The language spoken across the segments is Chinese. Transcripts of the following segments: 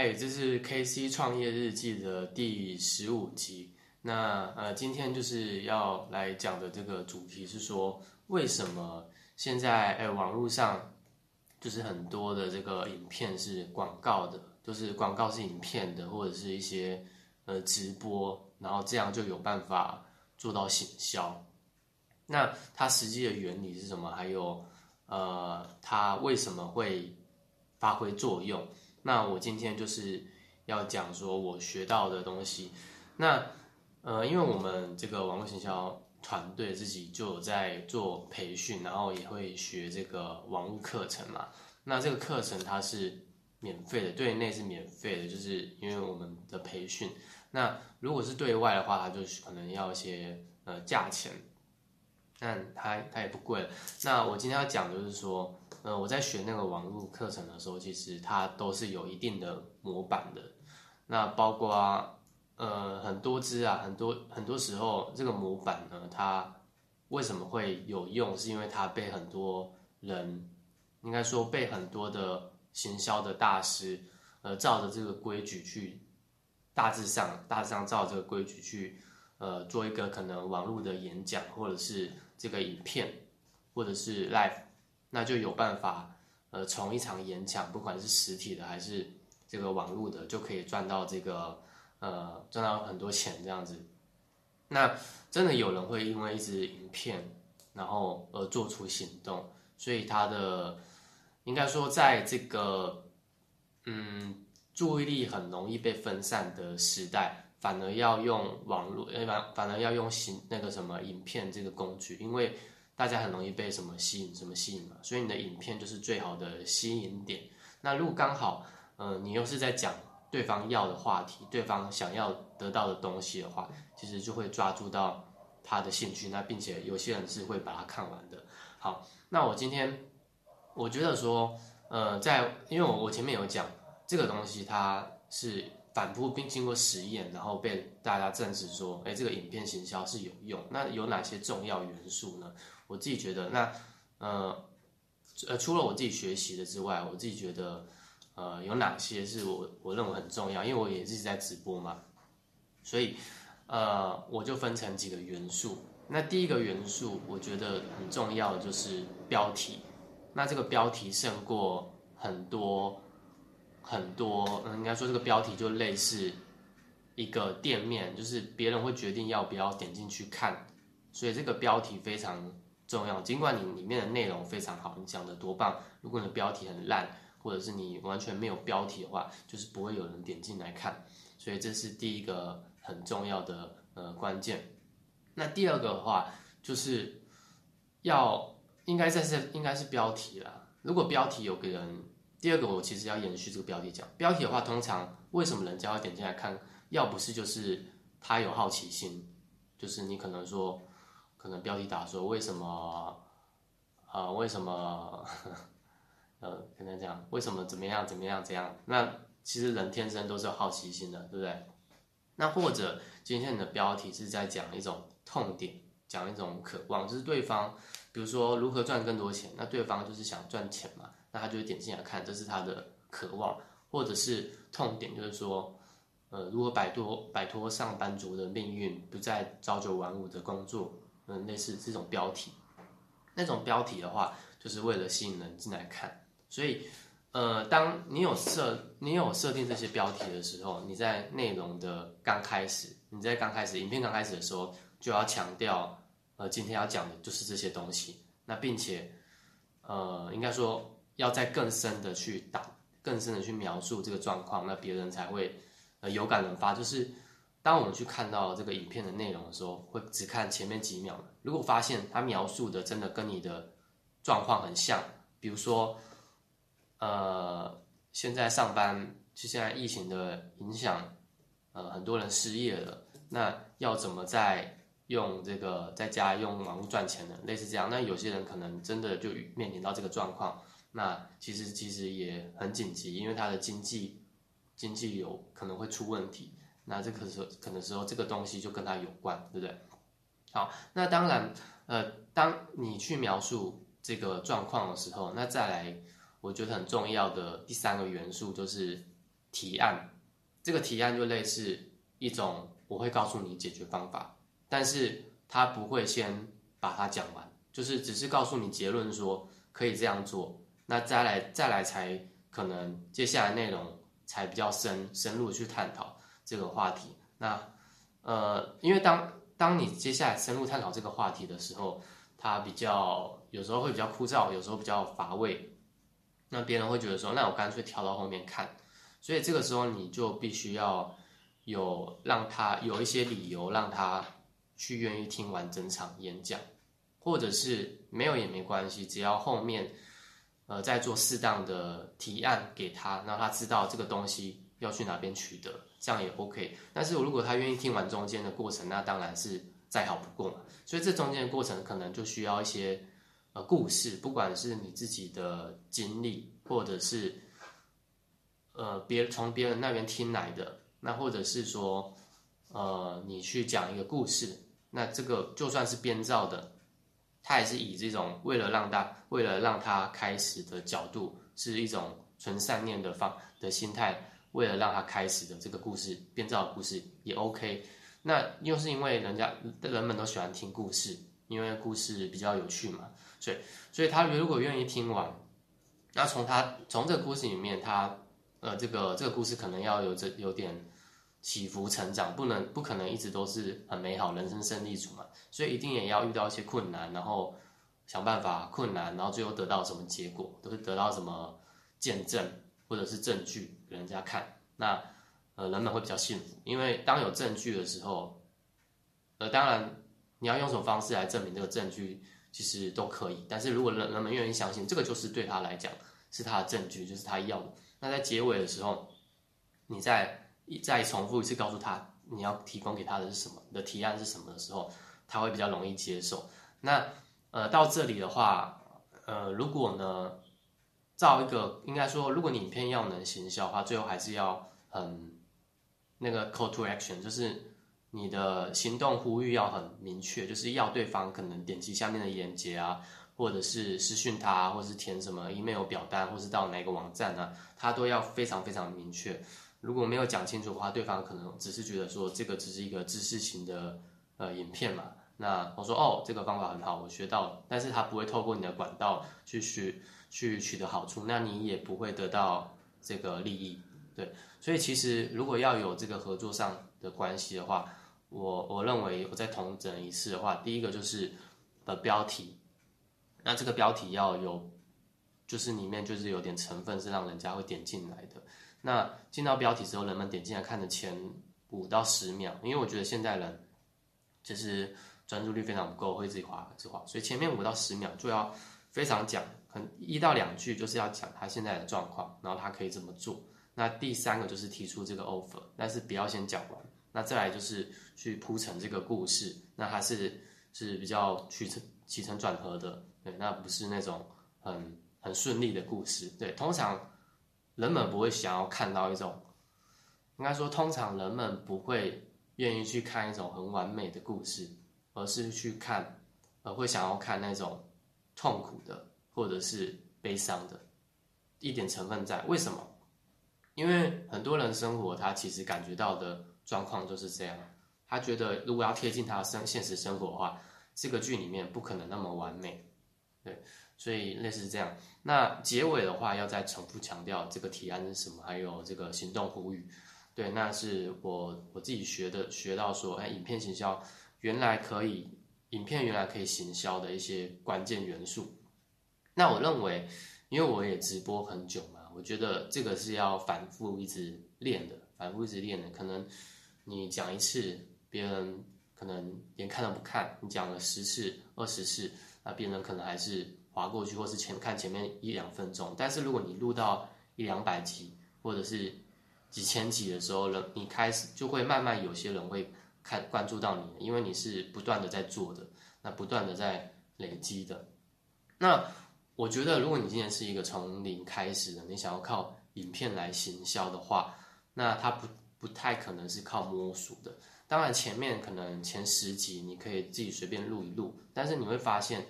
嘿，这是 KC 创业日记的第十五集。那呃，今天就是要来讲的这个主题是说，为什么现在呃网络上就是很多的这个影片是广告的，就是广告是影片的，或者是一些呃直播，然后这样就有办法做到行销。那它实际的原理是什么？还有呃，它为什么会发挥作用？那我今天就是要讲说我学到的东西。那呃，因为我们这个网络行销团队自己就有在做培训，然后也会学这个网络课程嘛。那这个课程它是免费的，对内是免费的，就是因为我们的培训。那如果是对外的话，它就是可能要一些呃价钱，但它它也不贵。那我今天要讲就是说。呃，我在学那个网络课程的时候，其实它都是有一定的模板的。那包括呃很多支啊，很多很多时候这个模板呢，它为什么会有用？是因为它被很多人，应该说被很多的行销的大师，呃，照着这个规矩去，大致上大致上照这个规矩去，呃，做一个可能网络的演讲，或者是这个影片，或者是 live。那就有办法，呃，从一场演讲，不管是实体的还是这个网络的，就可以赚到这个，呃，赚到很多钱这样子。那真的有人会因为一支影片，然后而做出行动，所以他的应该说，在这个嗯注意力很容易被分散的时代，反而要用网络，反反而要用行那个什么影片这个工具，因为。大家很容易被什么吸引，什么吸引嘛，所以你的影片就是最好的吸引点。那如果刚好，呃，你又是在讲对方要的话题，对方想要得到的东西的话，其实就会抓住到他的兴趣。那并且有些人是会把它看完的。好，那我今天我觉得说，呃，在因为我我前面有讲这个东西，它是反复并经过实验，然后被大家证实说，哎，这个影片行销是有用。那有哪些重要元素呢？我自己觉得，那呃呃，除了我自己学习的之外，我自己觉得，呃，有哪些是我我认为很重要？因为我也一直在直播嘛，所以呃，我就分成几个元素。那第一个元素，我觉得很重要的就是标题。那这个标题胜过很多很多，嗯，应该说这个标题就类似一个店面，就是别人会决定要不要点进去看，所以这个标题非常。重要，尽管你里面的内容非常好，你讲的多棒，如果你的标题很烂，或者是你完全没有标题的话，就是不会有人点进来看。所以这是第一个很重要的呃关键。那第二个的话，就是要应该在是应该是标题啦。如果标题有个人，第二个我其实要延续这个标题讲，标题的话，通常为什么人家会点进来看？要不是就是他有好奇心，就是你可能说。可能标题打说为什么，呃，为什么，呃，可能讲为什么怎么样怎么样怎样？那其实人天生都是有好奇心的，对不对？那或者今天你的标题是在讲一种痛点，讲一种渴望，就是对方，比如说如何赚更多钱，那对方就是想赚钱嘛，那他就点进来看，这是他的渴望，或者是痛点，就是说，呃，如何摆脱摆脱上班族的命运，不再朝九晚五的工作。嗯，类似这种标题，那种标题的话，就是为了吸引人进来看。所以，呃，当你有设你有设定这些标题的时候，你在内容的刚开始，你在刚开始影片刚开始的时候，就要强调，呃，今天要讲的就是这些东西。那并且，呃，应该说要在更深的去打，更深的去描述这个状况，那别人才会呃有感而发，就是。当我们去看到这个影片的内容的时候，会只看前面几秒。如果发现他描述的真的跟你的状况很像，比如说，呃，现在上班，就现在疫情的影响，呃，很多人失业了，那要怎么在用这个在家用网络赚钱呢？类似这样，那有些人可能真的就面临到这个状况，那其实其实也很紧急，因为他的经济经济有可能会出问题。那这个时候，可能时候这个东西就跟他有关，对不对？好，那当然，呃，当你去描述这个状况的时候，那再来，我觉得很重要的第三个元素就是提案，这个提案就类似一种我会告诉你解决方法，但是他不会先把它讲完，就是只是告诉你结论说可以这样做，那再来再来才可能接下来内容才比较深深入去探讨这个话题。那呃，因为当当你接下来深入探讨这个话题的时候，它比较有时候会比较枯燥，有时候比较乏味，那别人会觉得说，那我干脆跳到后面看。所以这个时候你就必须要有让他有一些理由让他去愿意听完整场演讲，或者是没有也没关系，只要后面呃再做适当的提案给他，让他知道这个东西要去哪边取得，这样也 OK。但是如果他愿意听完中间的过程，那当然是再好不过嘛。所以这中间的过程可能就需要一些呃故事，不管是你自己的经历，或者是呃别从别人那边听来的，那或者是说呃你去讲一个故事，那这个就算是编造的，他也是以这种为了让大为了让他开始的角度，是一种纯善念的方的心态，为了让他开始的这个故事编造的故事也 OK。那又是因为人家人们都喜欢听故事，因为故事比较有趣嘛，所以所以他如果愿意听完，那从他从这个故事里面，他呃这个这个故事可能要有这有点起伏成长，不能不可能一直都是很美好人生胜利组嘛，所以一定也要遇到一些困难，然后想办法困难，然后最后得到什么结果，都是得到什么见证。或者是证据给人家看，那。呃，人们会比较信服，因为当有证据的时候，呃，当然你要用什么方式来证明这个证据，其实都可以。但是如果人人们愿意相信，这个就是对他来讲是他的证据，就是他要的。那在结尾的时候，你再再重复一次告诉他你要提供给他的是什么，你的提案是什么的时候，他会比较容易接受。那呃，到这里的话，呃，如果呢，造一个应该说，如果你影片要能行销的话，最后还是要很。那个 call to action 就是你的行动呼吁要很明确，就是要对方可能点击下面的链接啊，或者是私讯他，或者是填什么 email 表单，或是到哪个网站呢，他都要非常非常明确。如果没有讲清楚的话，对方可能只是觉得说这个只是一个知识型的呃影片嘛。那我说哦，这个方法很好，我学到了，但是他不会透过你的管道去去去取得好处，那你也不会得到这个利益。对，所以其实如果要有这个合作上的关系的话，我我认为我再同整一次的话，第一个就是呃标题，那这个标题要有，就是里面就是有点成分是让人家会点进来的。那进到标题之后，人们点进来看的前五到十秒，因为我觉得现代人就是专注力非常不够，会自己划自己划，所以前面五到十秒就要非常讲，一到两句就是要讲他现在的状况，然后他可以怎么做。那第三个就是提出这个 offer，但是不要先讲完。那再来就是去铺陈这个故事，那它是是比较曲折起承转合的，对，那不是那种很很顺利的故事。对，通常人们不会想要看到一种，应该说通常人们不会愿意去看一种很完美的故事，而是去看，呃，会想要看那种痛苦的或者是悲伤的，一点成分在。为什么？因为很多人生活，他其实感觉到的状况就是这样。他觉得如果要贴近他的生现实生活的话，这个剧里面不可能那么完美，对，所以类似这样。那结尾的话，要再重复强调这个提案是什么，还有这个行动呼吁。对，那是我我自己学的，学到说，哎，影片行销原来可以，影片原来可以行销的一些关键元素。那我认为，因为我也直播很久嘛。我觉得这个是要反复一直练的，反复一直练的。可能你讲一次，别人可能连看都不看；你讲了十次、二十次，那别人可能还是划过去，或是前看前面一两分钟。但是如果你录到一两百集，或者是几千集的时候，人你开始就会慢慢有些人会看关注到你，因为你是不断的在做的，那不断的在累积的，那。我觉得，如果你今天是一个从零开始的，你想要靠影片来行销的话，那它不不太可能是靠摸索的。当然，前面可能前十集你可以自己随便录一录，但是你会发现，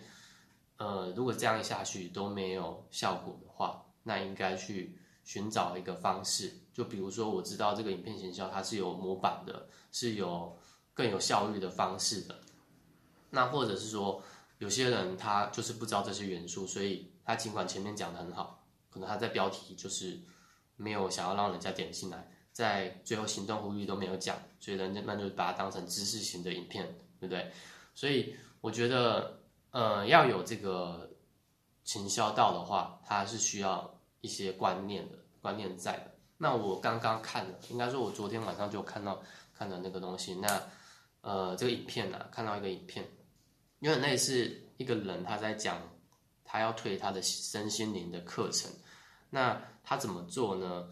呃，如果这样下去都没有效果的话，那应该去寻找一个方式，就比如说我知道这个影片行销它是有模板的，是有更有效率的方式的。那或者是说，有些人他就是不知道这些元素，所以他尽管前面讲的很好，可能他在标题就是没有想要让人家点进来，在最后行动呼吁都没有讲，所以人家那就把它当成知识型的影片，对不对？所以我觉得，呃，要有这个行销道的话，它是需要一些观念的。观念在的，那我刚刚看了，应该说我昨天晚上就看到看到那个东西，那呃这个影片呢，看到一个影片，因为那是一个人他在讲他要推他的身心灵的课程，那他怎么做呢？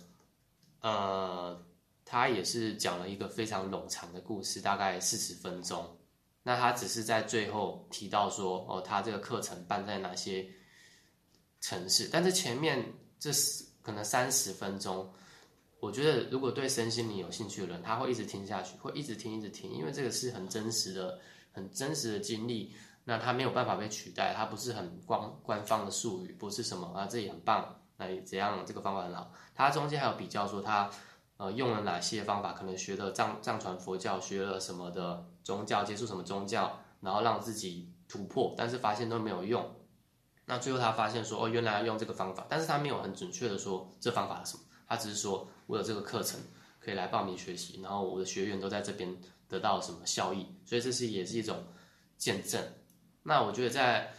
呃，他也是讲了一个非常冗长的故事，大概四十分钟，那他只是在最后提到说，哦，他这个课程办在哪些城市，但是前面这。可能三十分钟，我觉得如果对身心灵有兴趣的人，他会一直听下去，会一直听一直听，因为这个是很真实的、很真实的经历。那他没有办法被取代，他不是很官官方的术语，不是什么啊，这里很棒，那怎样这个方法很好。他中间还有比较说他呃用了哪些方法，可能学了藏藏传佛教，学了什么的宗教，接触什么宗教，然后让自己突破，但是发现都没有用。那最后他发现说，哦，原来要用这个方法，但是他没有很准确的说这方法是什么，他只是说我有这个课程可以来报名学习，然后我的学员都在这边得到什么效益，所以这是也是一种见证。那我觉得在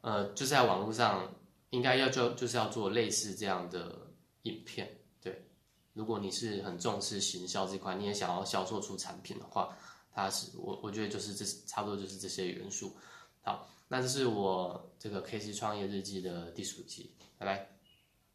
呃，就是在网络上应该要就就是要做类似这样的影片，对。如果你是很重视行销这块，你也想要销售出产品的话，它是我我觉得就是这差不多就是这些元素，好。那这是我这个 K C 创业日记的第十五集，拜拜。